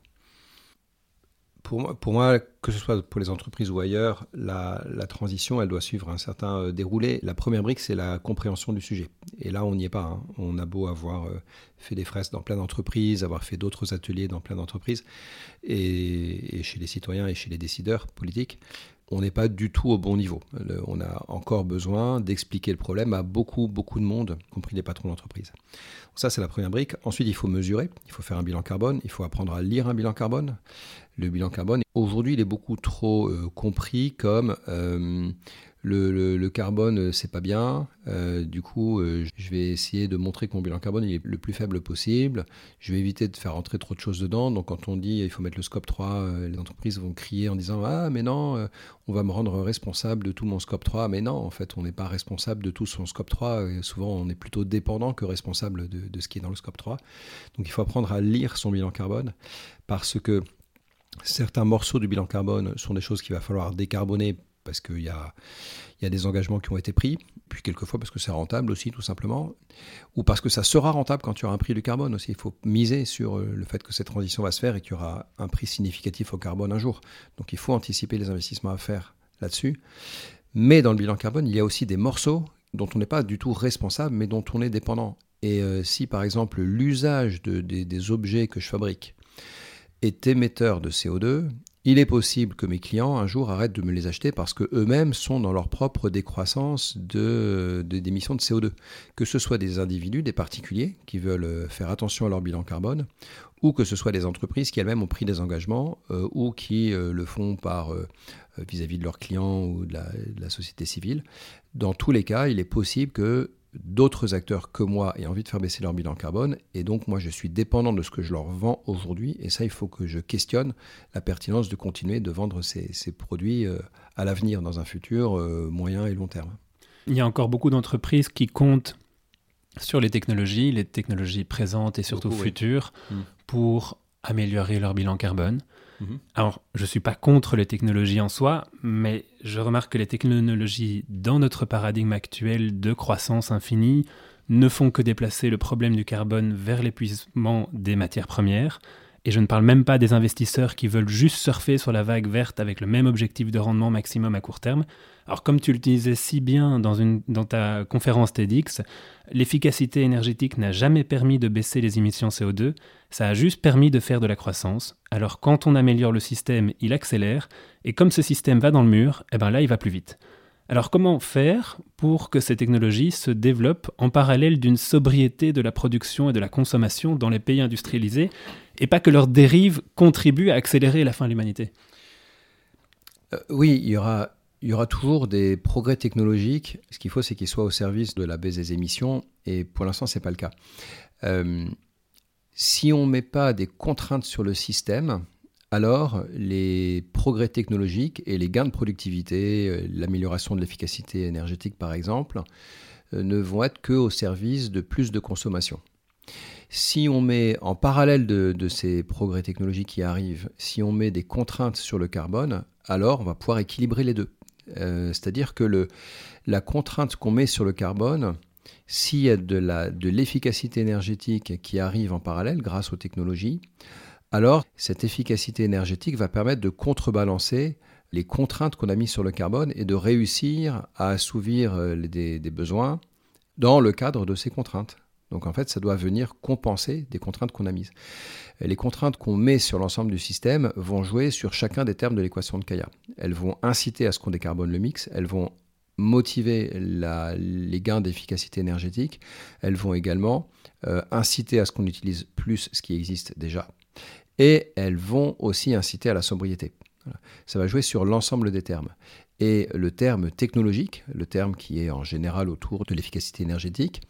pour moi, que ce soit pour les entreprises ou ailleurs, la, transition, elle doit suivre un certain euh, déroulé. La première brique, c'est la compréhension du sujet. Et là, on n'y est pas. Hein. On a beau avoir euh, fait des fresques dans plein d'entreprises, avoir fait d'autres ateliers dans plein d'entreprises, et, chez les citoyens et chez les décideurs politiques, on n'est pas du tout au bon niveau. on a encore besoin d'expliquer le problème à beaucoup, beaucoup de monde, y compris les patrons d'entreprise. Ça, c'est la première brique. Ensuite, il faut mesurer, il faut faire un bilan carbone, il faut apprendre à lire un bilan carbone. Le bilan carbone, aujourd'hui, il est beaucoup trop euh, compris comme euh, le, carbone, euh, c'est pas bien. Du coup, je vais essayer de montrer que mon bilan carbone est le plus faible possible. Je vais éviter de faire entrer trop de choses dedans. Donc, quand on dit il faut mettre le scope 3, les entreprises vont crier en disant Ah, mais non, on va me rendre responsable de tout mon scope 3. Mais non, en fait, on n'est pas responsable de tout son scope 3. souvent, on est plutôt dépendant que responsable de, de ce qui est dans le scope 3. Donc, il faut apprendre à lire son bilan carbone parce que certains morceaux du bilan carbone sont des choses qu'il va falloir décarboner parce qu'il y a, y a des engagements qui ont été pris, puis quelquefois parce que c'est rentable aussi, tout simplement, ou parce que ça sera rentable quand il y aura un prix du carbone aussi. Il faut miser sur euh, le fait que cette transition va se faire et qu'il y aura un prix significatif au carbone un jour. Donc il faut anticiper les investissements à faire là-dessus. Mais dans le bilan carbone, il y a aussi des morceaux dont on n'est pas du tout responsable, mais dont on est dépendant. Et euh, si par exemple l'usage de, des objets que je fabrique est émetteur de CO2, il est possible que mes clients un jour arrêtent de me les acheter parce qu'eux-mêmes sont dans leur propre décroissance d'émissions de, d'émissions de, CO2. Que ce soit des individus, des particuliers qui veulent euh, faire attention à leur bilan carbone, ou que ce soit des entreprises qui elles-mêmes ont pris des engagements euh, ou qui euh, le font vis-à-vis de leurs clients ou de la société civile. Dans tous les cas, il est possible que d'autres acteurs que moi aient envie de faire baisser leur bilan carbone. Et donc, moi, je suis dépendant de ce que je leur vends aujourd'hui. Et ça, il faut que je questionne la pertinence de continuer de vendre ces, produits euh, à l'avenir, dans un futur euh, moyen et long terme. Il y a encore beaucoup d'entreprises qui comptent sur les technologies, les technologies présentes et surtout futures, mm. pour améliorer leur bilan carbone. Mhm. Alors, je ne suis pas contre les technologies en soi, mais je remarque que les technologies dans notre paradigme actuel de croissance infinie ne font que déplacer le problème du carbone vers l'épuisement des matières premières Et je ne parle même pas des investisseurs qui veulent juste surfer sur la vague verte avec le même objectif de rendement maximum à court terme. Alors comme tu le disais si bien dans, ta conférence TEDx, l'efficacité énergétique n'a jamais permis de baisser les émissions CO2, ça a juste permis de faire de la croissance. Alors quand on améliore le système, il accélère, et comme ce système va dans le mur, eh ben là il va plus vite. Alors comment faire pour que ces technologies se développent en parallèle d'une sobriété de la production et de la consommation dans les pays industrialisés et pas que leurs dérives contribuent à accélérer la fin de l'humanité euh, Oui, il y aura, toujours des progrès technologiques. Ce qu'il faut, c'est qu'ils soient au service de la baisse des émissions et pour l'instant, ce n'est pas le cas. Euh, si on ne met pas des contraintes sur le système, alors les progrès technologiques et les gains de productivité, euh, l'amélioration de l'efficacité énergétique par exemple, ne vont être que au service de plus de consommation. Si on met en parallèle de, ces progrès technologiques qui arrivent, si on met des contraintes sur le carbone, alors on va pouvoir équilibrer les deux. Euh, c'est-à-dire que la contrainte qu'on met sur le carbone, s'il y a de l'efficacité énergétique qui arrive en parallèle grâce aux technologies, alors cette efficacité énergétique va permettre de contrebalancer les contraintes qu'on a mises sur le carbone et de réussir à assouvir euh, des, besoins dans le cadre de ces contraintes. Donc en fait, ça doit venir compenser des contraintes qu'on a mises. Les contraintes qu'on met sur l'ensemble du système vont jouer sur chacun des termes de l'équation de Kaya. Elles vont inciter à ce qu'on décarbone le mix, elles vont motiver les gains d'efficacité énergétique, elles vont également euh, inciter à ce qu'on utilise plus ce qui existe déjà et elles vont aussi inciter à la sobriété. Ça va jouer sur l'ensemble des termes. Et le terme technologique, le terme qui est en général autour de l'efficacité énergétique,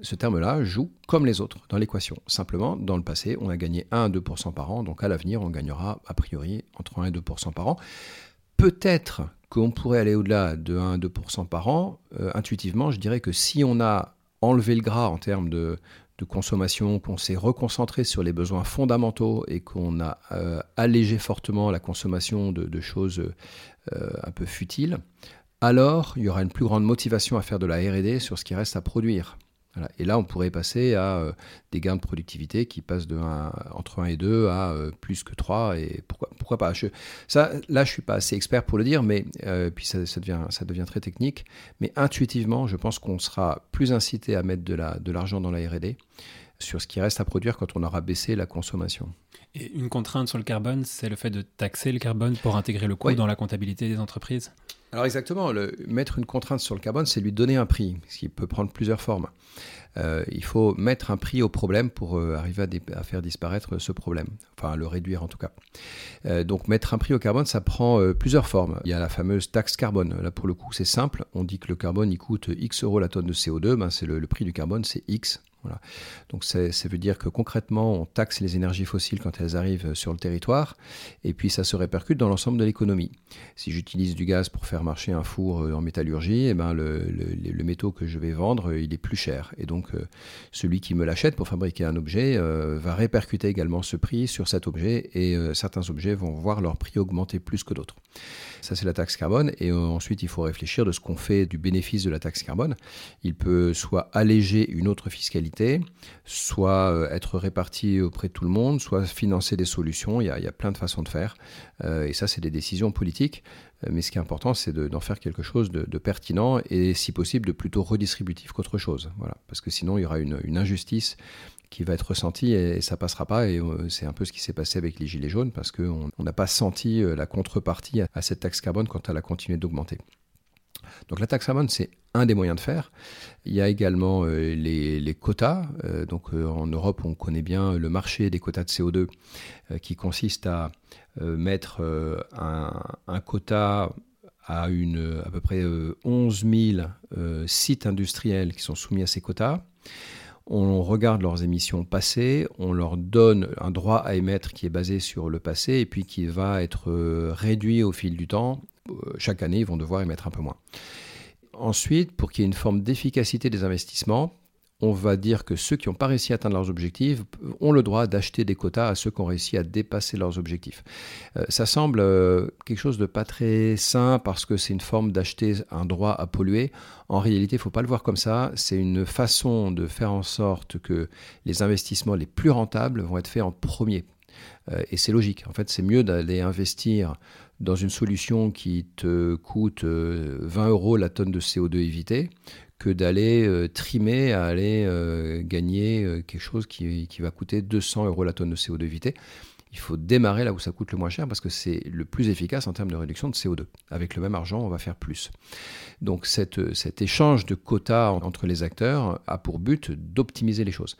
ce terme-là joue comme les autres dans l'équation. Simplement, dans le passé, on a gagné 1 à 2 par an, donc à l'avenir, on gagnera a priori entre 1 et 2% par an. Peut-être qu'on pourrait aller au-delà de 1 à 2 par an. Euh, intuitivement, je dirais que si on a enlevé le gras en termes de, consommation, qu'on s'est reconcentré sur les besoins fondamentaux et qu'on a euh, allégé fortement la consommation de, choses euh, un peu futiles, alors il y aura une plus grande motivation à faire de la RD sur ce qui reste à produire. Et là, on pourrait passer à euh, des gains de productivité qui passent de entre 1 et 2 à euh, plus que 3. Et pourquoi, pas Là, je ne suis pas assez expert pour le dire, mais euh, puis ça, devient, très technique. Mais intuitivement, je pense qu'on sera plus incité à mettre de l'argent dans la RD sur ce qui reste à produire quand on aura baissé la consommation. Et une contrainte sur le carbone, c'est le fait de taxer le carbone pour intégrer le coût dans la comptabilité des entreprises alors exactement, le, mettre une contrainte sur le carbone, c'est lui donner un prix, ce qui peut prendre plusieurs formes. Euh, il faut mettre un prix au problème pour euh, arriver à, faire disparaître ce problème, enfin le réduire en tout cas. Euh, donc mettre un prix au carbone, ça prend plusieurs formes. Il y a la fameuse taxe carbone. Là pour le coup, c'est simple. On dit que le carbone il coûte X euros la tonne de CO2, ben, c'est le, le prix du carbone, c'est X. Donc ça veut dire que concrètement, on taxe les énergies fossiles quand elles arrivent sur le territoire, et puis ça se répercute dans l'ensemble de l'économie. Si j'utilise du gaz pour faire marcher un four euh, en métallurgie, eh ben le, le, métaux que je vais vendre, euh, il est plus cher. Et donc euh, celui qui me l'achète pour fabriquer un objet va répercuter également ce prix sur cet objet, et certains objets vont voir leur prix augmenter plus que d'autres. Ça, c'est la taxe carbone. Et ensuite, il faut réfléchir de ce qu'on fait du bénéfice de la taxe carbone. Il peut soit alléger une autre fiscalité, soit euh, être réparti auprès de tout le monde, soit financer des solutions. Il y a, plein de façons de faire. Euh, et ça, c'est des décisions politiques. Euh, mais ce qui est important, c'est d'en faire quelque chose de, pertinent et, si possible, de plutôt redistributif qu'autre chose. Voilà. Parce que sinon, il y aura une, injustice qui va être ressenti et ça passera pas. Et c'est un peu ce qui s'est passé avec les Gilets jaunes parce qu'on n'a pas senti la contrepartie à cette taxe carbone quand elle a continué d'augmenter. Donc la taxe carbone, c'est un des moyens de faire. Il y a également euh, les, quotas. donc en Europe, on connaît bien le marché des quotas de CO2 qui consiste à mettre un, quota à, une, à peu près 11 000 sites industriels qui sont soumis à ces quotas on regarde leurs émissions passées, on leur donne un droit à émettre qui est basé sur le passé et puis qui va être euh, réduit au fil du temps. Euh, chaque année, ils vont devoir émettre un peu moins. Ensuite, pour qu'il y ait une forme d'efficacité des investissements, on va dire que ceux qui n'ont pas réussi à atteindre leurs objectifs ont le droit d'acheter des quotas à ceux qui ont réussi à dépasser leurs objectifs. Euh, ça semble euh, quelque chose de pas très sain parce que c'est une forme d'acheter un droit à polluer. En réalité, il ne faut pas le voir comme ça. C'est une façon de faire en sorte que les investissements les plus rentables vont être faits en premier. et c'est logique. En fait, c'est mieux d'aller investir dans une solution qui te coûte 20 euros la tonne de CO2 évité que d'aller trimer à aller gagner quelque chose qui, va coûter 200 euros la tonne de CO2 évité il faut démarrer là où ça coûte le moins cher parce que c'est le plus efficace en termes de réduction de CO2. Avec le même argent, on va faire plus. Donc cette, cet échange de quotas entre les acteurs a pour but d'optimiser les choses.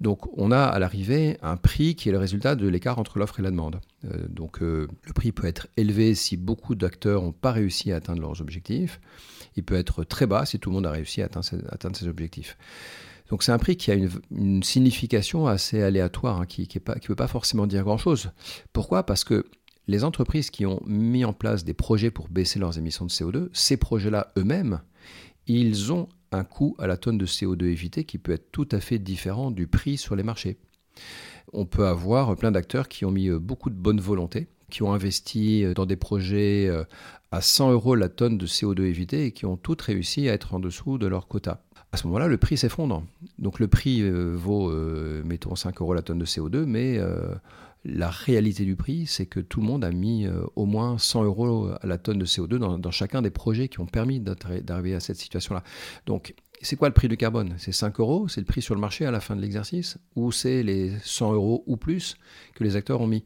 Donc on a à l'arrivée un prix qui est le résultat de l'écart entre l'offre et la demande. Euh, donc euh, le prix peut être élevé si beaucoup d'acteurs n'ont pas réussi à atteindre leurs objectifs. Il peut être très bas si tout le monde a réussi à atteindre ses objectifs. Donc c'est un prix qui a une, signification assez aléatoire, hein, qui ne veut pas forcément dire grand-chose. Pourquoi? Parce que les entreprises qui ont mis en place des projets pour baisser leurs émissions de CO2, ces projets-là eux-mêmes, ils ont un coût à la tonne de CO2 évité qui peut être tout à fait différent du prix sur les marchés. On peut avoir plein d'acteurs qui ont mis euh, beaucoup de bonne volonté, qui ont investi euh, dans des projets euh, à 100 euros la tonne de CO2 évité et qui ont toutes réussi à être en dessous de leur quota à ce moment-là, le prix s'effondre. Donc le prix euh, vaut, euh, mettons, 5 euros la tonne de CO2, mais euh, la réalité du prix, c'est que tout le monde a mis au moins 100 euros à la tonne de CO2 dans, chacun des projets qui ont permis d'arriver à cette situation-là. Donc, c'est quoi le prix du carbone? C'est 5 euros, c'est le prix sur le marché à la fin de l'exercice, ou c'est les 100 euros ou plus que les acteurs ont mis?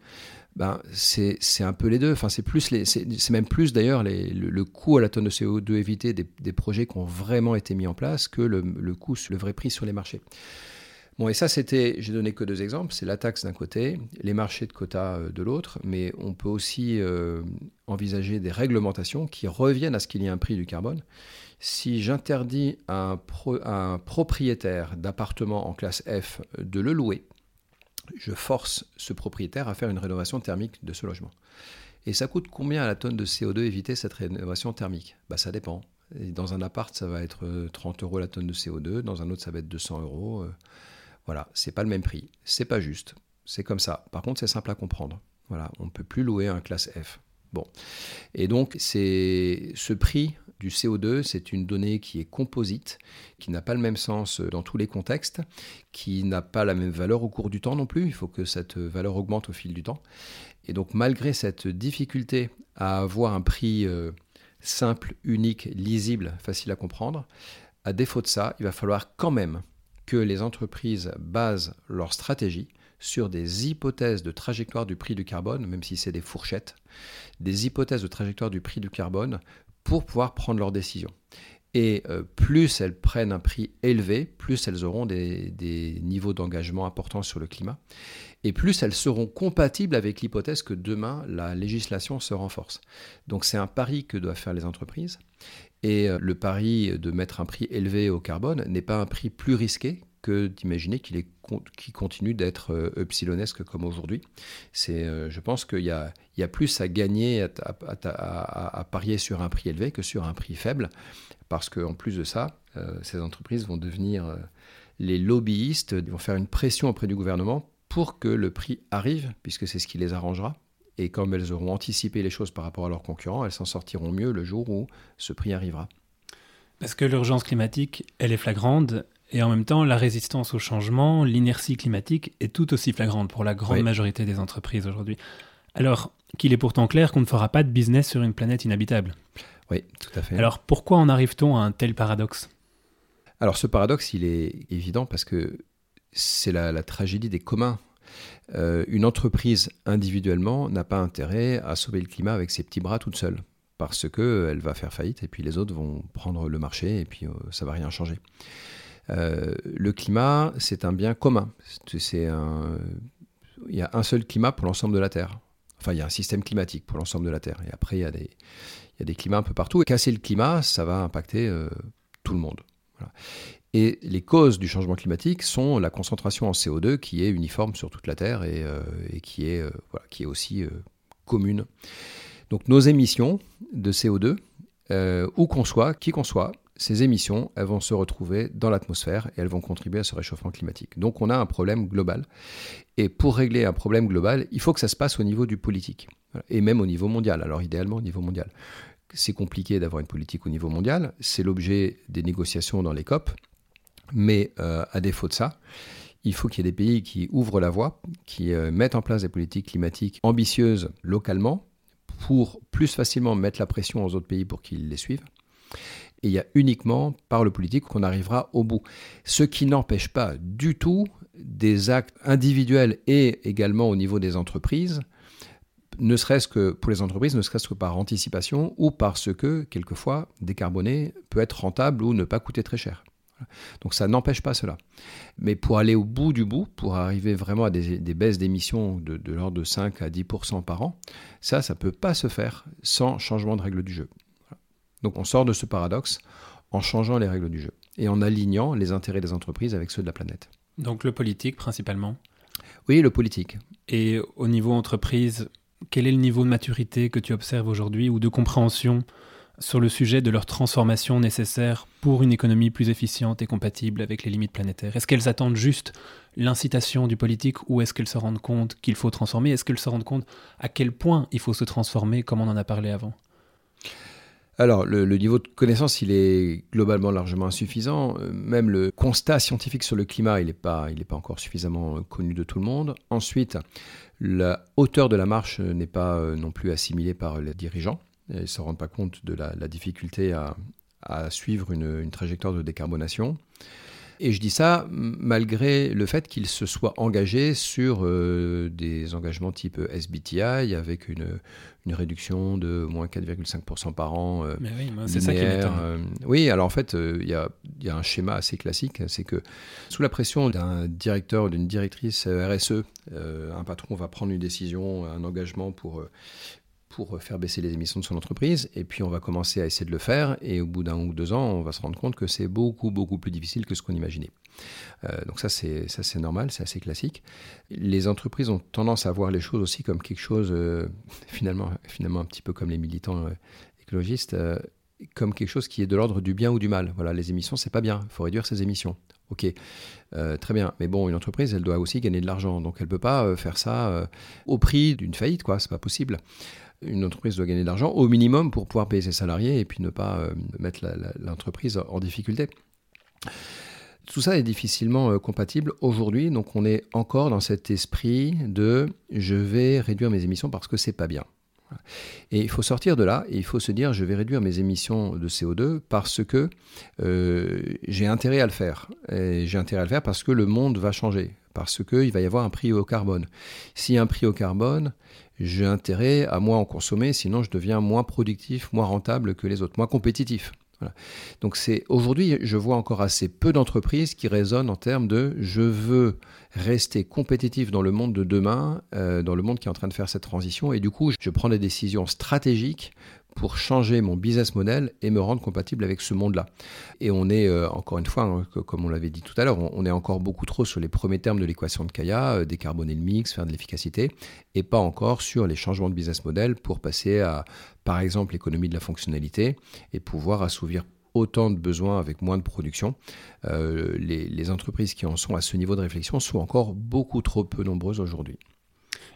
Ben, c'est un peu les deux. Enfin, c'est même plus d'ailleurs le, coût à la tonne de CO2 évité des, projets qui ont vraiment été mis en place que le, le coût, le vrai prix sur les marchés. Bon, et ça, c'était, j'ai donné que deux exemples, c'est la taxe d'un côté, les marchés de quotas euh, de l'autre, mais on peut aussi euh, envisager des réglementations qui reviennent à ce qu'il y ait un prix du carbone. Si j'interdis à un propriétaire d'appartement en classe F de le louer, je force ce propriétaire à faire une rénovation thermique de ce logement. Et ça coûte combien à la tonne de CO2 éviter cette rénovation thermique? Bah, Ça dépend. dans un appart, ça va être 30 euh, euros la tonne de CO2, dans un autre, ça va être 200 euros. Euh. Voilà, c'est pas le même prix, c'est pas juste, c'est comme ça. Par contre, c'est simple à comprendre. Voilà, on ne peut plus louer un classe F. Bon, et donc c'est ce prix du CO2, c'est une donnée qui est composite, qui n'a pas le même sens dans tous les contextes, qui n'a pas la même valeur au cours du temps non plus. Il faut que cette valeur augmente au fil du temps. Et donc malgré cette difficulté à avoir un prix euh, simple, unique, lisible, facile à comprendre, à défaut de ça, il va falloir quand même que les entreprises basent leur stratégie sur des hypothèses de trajectoire du prix du carbone, même si c'est des fourchettes, des hypothèses de trajectoire du prix du carbone pour pouvoir prendre leurs décisions. Et euh, plus elles prennent un prix élevé, plus elles auront des, niveaux d'engagement importants sur le climat, et plus elles seront compatibles avec l'hypothèse que demain la législation se renforce. Donc c'est un pari que doivent faire les entreprises, et euh, le pari de mettre un prix élevé au carbone n'est pas un prix plus risqué que d'imaginer qu'il continue d'être euh, epsilonesque comme aujourd'hui. C'est, euh, je pense qu'il y a, y a plus à gagner à, parier sur un prix élevé que sur un prix faible, parce qu'en plus de ça, euh, ces entreprises vont devenir les lobbyistes, vont faire une pression auprès du gouvernement pour que le prix arrive, puisque c'est ce qui les arrangera. Et comme elles auront anticipé les choses par rapport à leurs concurrents, elles s'en sortiront mieux le jour où ce prix arrivera. Parce que l'urgence climatique, elle est flagrante, et en même temps, la résistance au changement, l'inertie climatique est tout aussi flagrante pour la grande majorité des entreprises aujourd'hui. Alors qu'il est pourtant clair qu'on ne fera pas de business sur une planète inhabitable. Oui, tout à fait. Alors pourquoi en arrive-t-on à un tel paradoxe? Alors ce paradoxe, il est évident parce que c'est la, tragédie des communs. Euh, une entreprise individuellement n'a pas intérêt à sauver le climat avec ses petits bras toute seule parce qu'elle va faire faillite et puis les autres vont prendre le marché et puis ça euh, ça va rien changer. Euh, le climat, c'est un bien commun. Il y a un seul climat pour l'ensemble de la Terre. Enfin, il y a un système climatique pour l'ensemble de la Terre. Et après, il y, a des, climats un peu partout. Et casser le climat, ça va impacter euh, tout le monde. Et les causes du changement climatique sont la concentration en CO2 qui est uniforme sur toute la Terre et, euh, qui est aussi commune. Donc nos émissions de CO2, où qu'on soit, qui qu'on soit, ces émissions, elles vont se retrouver dans l'atmosphère et elles vont contribuer à ce réchauffement climatique. Donc on a un problème global. Et pour régler un problème global, il faut que ça se passe au niveau du politique. Et même au niveau mondial. Alors idéalement au niveau mondial. C'est compliqué d'avoir une politique au niveau mondial. C'est l'objet des négociations dans les COP. Mais euh, à défaut de ça, il faut qu'il y ait des pays qui ouvrent la voie, qui mettent en place des politiques climatiques ambitieuses localement pour plus facilement mettre la pression aux autres pays pour qu'ils les suivent. Et il y a uniquement par le politique qu'on arrivera au bout. Ce qui n'empêche pas du tout des actes individuels et également au niveau des entreprises, ne serait-ce que pour les entreprises, ne serait-ce que par anticipation ou parce que, quelquefois, décarboner peut être rentable ou ne pas coûter très cher. Donc ça n'empêche pas cela. Mais pour aller au bout du bout, pour arriver vraiment à des, baisses d'émissions de, de l'ordre de 5 à 10% par an, ça, ça ne peut pas se faire sans changement de règles du jeu. Donc on sort de ce paradoxe en changeant les règles du jeu et en alignant les intérêts des entreprises avec ceux de la planète. Donc le politique principalement? Oui, le politique. Et au niveau entreprise, quel est le niveau de maturité que tu observes aujourd'hui ou de compréhension sur le sujet de leur transformation nécessaire pour une économie plus efficiente et compatible avec les limites planétaires? Est-ce qu'elles attendent juste l'incitation du politique ou est-ce qu'elles se rendent compte qu'il faut transformer? Est-ce qu'elles se rendent compte à quel point il faut se transformer comme on en a parlé avant? Alors, le, niveau de connaissance, il est globalement largement insuffisant. Euh, même le constat scientifique sur le climat, il n'est pas, pas encore suffisamment euh, connu de tout le monde. Ensuite, la hauteur de la marche n'est pas euh, non plus assimilée par les dirigeants. Ils ne se rendent pas compte de la, difficulté à, suivre une, trajectoire de décarbonation. Et je dis ça malgré le fait qu'ils se soient engagés sur euh, des engagements type SBTI avec une, réduction de moins 4,5% par an. Euh, Mais oui, c'est ça qui euh, oui, alors en fait, il y, a, un schéma assez classique, c'est que sous la pression d'un directeur ou d'une directrice RSE, un patron va prendre une décision, un engagement pour pour faire baisser les émissions de son entreprise. Et puis on va commencer à essayer de le faire. Et au bout d'un ou deux ans, on va se rendre compte que c'est beaucoup, beaucoup plus difficile que ce qu'on imaginait. Euh, donc ça, c'est normal, c'est assez classique. Les entreprises ont tendance à voir les choses aussi comme quelque chose, euh, finalement, finalement un petit peu comme les militants euh, écologistes, comme quelque chose qui est de l'ordre du bien ou du mal. Voilà, les émissions, c'est pas bien. Il faut réduire ses émissions. Ok, très bien. Mais bon, une entreprise, elle doit aussi gagner de l'argent. Donc elle peut pas faire ça au prix d'une faillite, quoi. C'est pas possible une entreprise doit gagner de l'argent au minimum pour pouvoir payer ses salariés et puis ne pas euh, mettre l'entreprise en difficulté. Tout ça est difficilement euh, compatible aujourd'hui, donc on est encore dans cet esprit de je vais réduire mes émissions parce que c'est pas bien. Et il faut sortir de là et il faut se dire je vais réduire mes émissions de CO2 parce que euh, j'ai intérêt à le faire. J'ai intérêt à le faire parce que le monde va changer, parce qu'il va y avoir un prix au carbone. S'il y a un prix au carbone, j'ai intérêt à moins en consommer, sinon je deviens moins productif, moins rentable que les autres, moins compétitif. Donc c'est aujourd'hui, je vois encore assez peu d'entreprises qui raisonnent en termes de je veux rester compétitif dans le monde de demain, euh, dans le monde qui est en train de faire cette transition, et du coup je prends des décisions stratégiques pour changer mon business model et me rendre compatible avec ce monde-là. Et on est, euh, encore une fois, hein, comme on l'avait dit tout à l'heure, on, est encore beaucoup trop sur les premiers termes de l'équation de Kaya, euh, décarboner le mix, faire de l'efficacité, et pas encore sur les changements de business model pour passer à, par exemple, l'économie de la fonctionnalité et pouvoir assouvir autant de besoins avec moins de production. Euh, les entreprises qui en sont à ce niveau de réflexion sont encore beaucoup trop peu nombreuses aujourd'hui.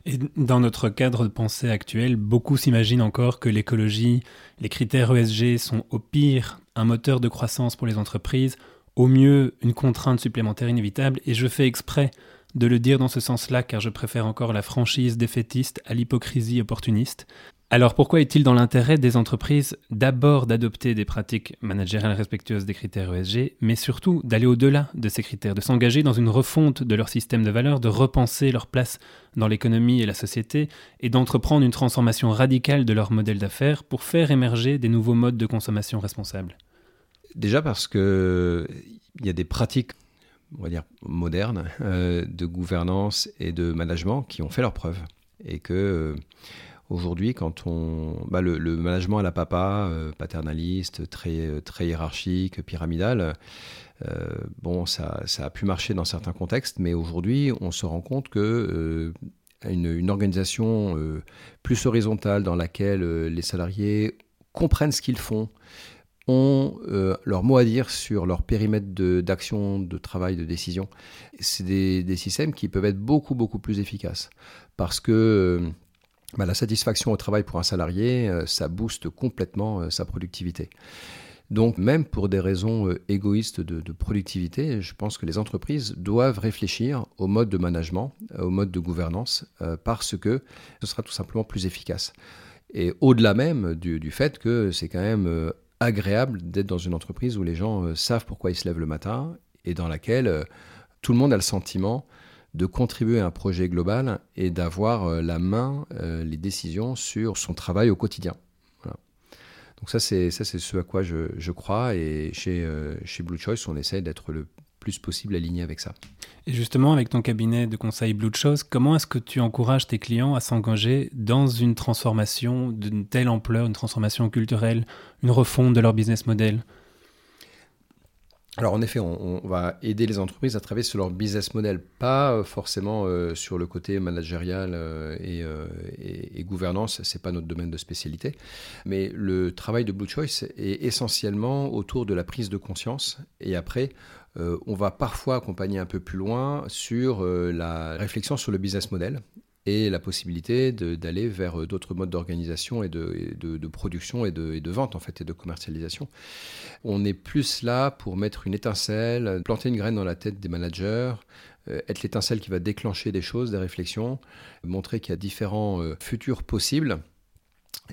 Et dans notre cadre de pensée actuel, beaucoup s'imaginent encore que l'écologie, les critères ESG sont au pire un moteur de croissance pour les entreprises, au mieux une contrainte supplémentaire inévitable, et je fais exprès de le dire dans ce sens-là car je préfère encore la franchise défaitiste à l'hypocrisie opportuniste. Alors pourquoi est-il dans l'intérêt des entreprises d'abord d'adopter des pratiques managériales respectueuses des critères ESG, mais surtout d'aller au-delà de ces critères, de s'engager dans une refonte de leur système de valeurs, de repenser leur place dans l'économie et la société, et d'entreprendre une transformation radicale de leur modèle d'affaires pour faire émerger des nouveaux modes de consommation responsables? Déjà parce qu'il y a des pratiques on va dire, modernes euh, de gouvernance et de management qui ont fait leurs preuves et que Aujourd'hui, quand on, bah, le, management à la papa, euh, paternaliste, très, très hiérarchique, pyramidal, euh, bon, ça, ça, a pu marcher dans certains contextes, mais aujourd'hui, on se rend compte que euh, une, organisation plus horizontale dans laquelle les salariés comprennent ce qu'ils font, ont leur mot à dire sur leur périmètre d'action, de, travail, de décision. C'est des, systèmes qui peuvent être beaucoup, beaucoup plus efficaces. Parce que bah, la satisfaction au travail pour un salarié, euh, ça booste complètement euh, sa productivité. Donc même pour des raisons euh, égoïstes de, productivité, je pense que les entreprises doivent réfléchir au mode de management, au mode de gouvernance, parce que ce sera tout simplement plus efficace. Et au-delà même du, fait que c'est quand même agréable d'être dans une entreprise où les gens savent pourquoi ils se lèvent le matin et dans laquelle tout le monde a le sentiment de contribuer à un projet global et d'avoir euh, la main, euh, les décisions sur son travail au quotidien. Donc ça, c'est ce à quoi je, crois. Et chez, euh, chez Blue Choice, on essaie d'être le plus possible aligné avec ça. Et justement, avec ton cabinet de conseil Blue Choice, comment est-ce que tu encourages tes clients à s'engager dans une transformation d'une telle ampleur, une transformation culturelle, une refonte de leur business model? Alors en effet, on, va aider les entreprises à travailler sur leur business model, pas euh, forcément euh, sur le côté managérial euh, et, et, gouvernance, c'est pas notre domaine de spécialité, mais le travail de Blue Choice est essentiellement autour de la prise de conscience. Et après on va parfois accompagner un peu plus loin sur la réflexion sur le business model et la possibilité d'aller vers euh, d'autres modes d'organisation et, de, de, production et de, de, vente en fait et de commercialisation. On est plus là pour mettre une étincelle, planter une graine dans la tête des managers, euh, être l'étincelle qui va déclencher des choses, des réflexions, montrer qu'il y a différents euh, futurs possibles.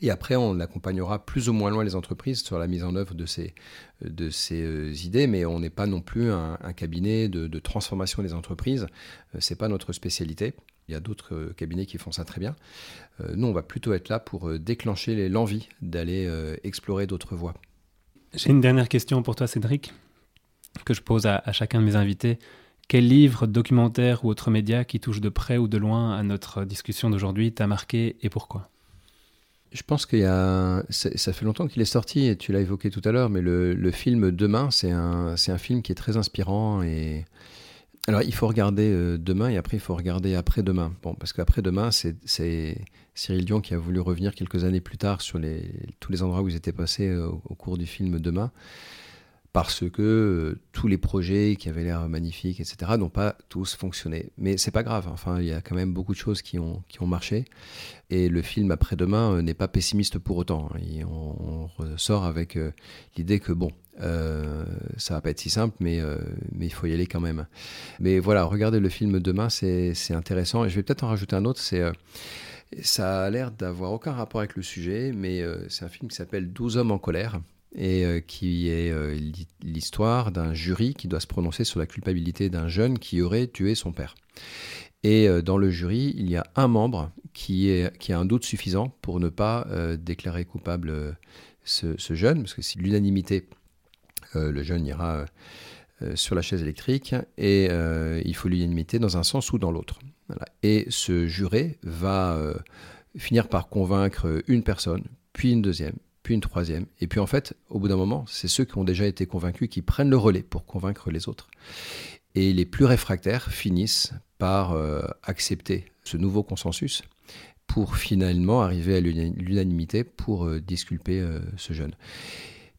Et après, on accompagnera plus ou moins loin les entreprises sur la mise en œuvre de ces, de ces idées, mais on n'est pas non plus un, cabinet de, de, transformation des entreprises. Ce n'est pas notre spécialité. Il y a d'autres euh, cabinets qui font ça très bien. Euh, nous, on va plutôt être là pour euh, déclencher l'envie d'aller explorer d'autres voies. J'ai une dernière question pour toi, Cédric, que je pose à, chacun de mes invités. Quel livre, documentaire ou autre média qui touche de près ou de loin à notre discussion d'aujourd'hui t'a marqué et pourquoi? Je pense qu'il y a, ça fait longtemps qu'il est sorti et tu l'as évoqué tout à l'heure, mais le, le film Demain, c'est un, c'est un film qui est très inspirant et, alors, il faut regarder euh, demain et après, il faut regarder après-demain. Bon, parce qu'après-demain, c'est Cyril Dion qui a voulu revenir quelques années plus tard sur tous les endroits où ils étaient passés euh, au cours du film Demain, parce que euh, tous les projets qui avaient l'air magnifiques, etc., n'ont pas tous fonctionné. Mais c'est pas grave. Enfin, il y a quand même beaucoup de choses qui ont, qui ont marché. Et le film Après-demain n'est pas pessimiste pour autant. Hein. on, ressort avec l'idée que, bon, euh, ça va pas être si simple, mais, euh, mais il faut y aller quand même. Mais voilà, regardez le film demain, c'est intéressant. Et je vais peut-être en rajouter un autre. C'est euh, ça a l'air d'avoir aucun rapport avec le sujet, mais c'est un film qui s'appelle 12 hommes en colère et qui est l'histoire d'un jury qui doit se prononcer sur la culpabilité d'un jeune qui aurait tué son père. Et dans le jury, il y a un membre qui, a un doute suffisant pour ne pas déclarer coupable ce, ce jeune, parce que si l'unanimité euh, le jeune ira euh, euh, sur la chaise électrique et il faut l'unanimité dans un sens ou dans l'autre. Et ce juré va finir par convaincre une personne, puis une deuxième, puis une troisième. Et puis en fait, au bout d'un moment, c'est ceux qui ont déjà été convaincus qui prennent le relais pour convaincre les autres. Et les plus réfractaires finissent par accepter ce nouveau consensus pour finalement arriver à l'unanimité pour disculper ce jeune.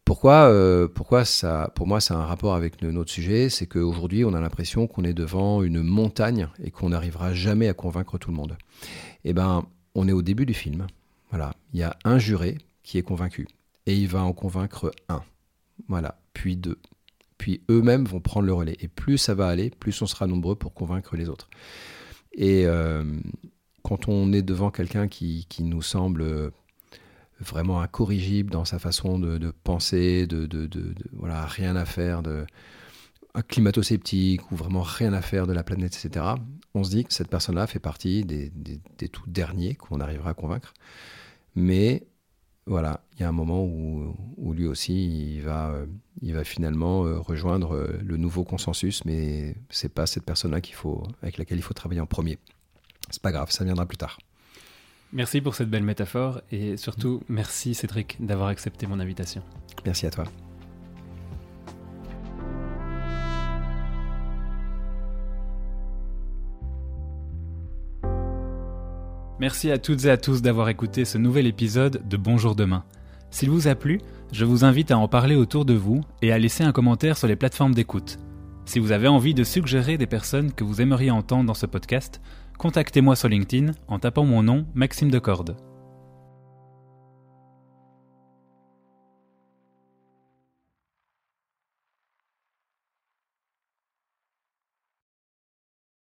Pourquoi, euh, pourquoi ça, pour moi, ça a un rapport avec notre sujet C'est qu'aujourd'hui, on a l'impression qu'on est devant une montagne et qu'on n'arrivera jamais à convaincre tout le monde. Eh bien, on est au début du film. Voilà, il y a un juré qui est convaincu et il va en convaincre un. Voilà, puis deux. Puis eux-mêmes vont prendre le relais. Et plus ça va aller, plus on sera nombreux pour convaincre les autres. Et euh, quand on est devant quelqu'un qui, qui nous semble vraiment incorrigible dans sa façon de, penser, de, voilà, rien à faire, de un climato-sceptique ou vraiment rien à faire de la planète, etc. On se dit que cette personne-là fait partie des, des, tout derniers qu'on arrivera à convaincre. Mais voilà, il y a un moment où, où lui aussi, il va, euh, il va finalement euh, rejoindre euh, le nouveau consensus, mais c'est pas cette personne-là avec laquelle il faut travailler en premier. C'est pas grave, ça viendra plus tard. Merci pour cette belle métaphore et surtout merci Cédric d'avoir accepté mon invitation. Merci à toi. Merci à toutes et à tous d'avoir écouté ce nouvel épisode de Bonjour demain. S'il vous a plu, je vous invite à en parler autour de vous et à laisser un commentaire sur les plateformes d'écoute. Si vous avez envie de suggérer des personnes que vous aimeriez entendre dans ce podcast, contactez-moi sur LinkedIn en tapant mon nom Maxime Decorde.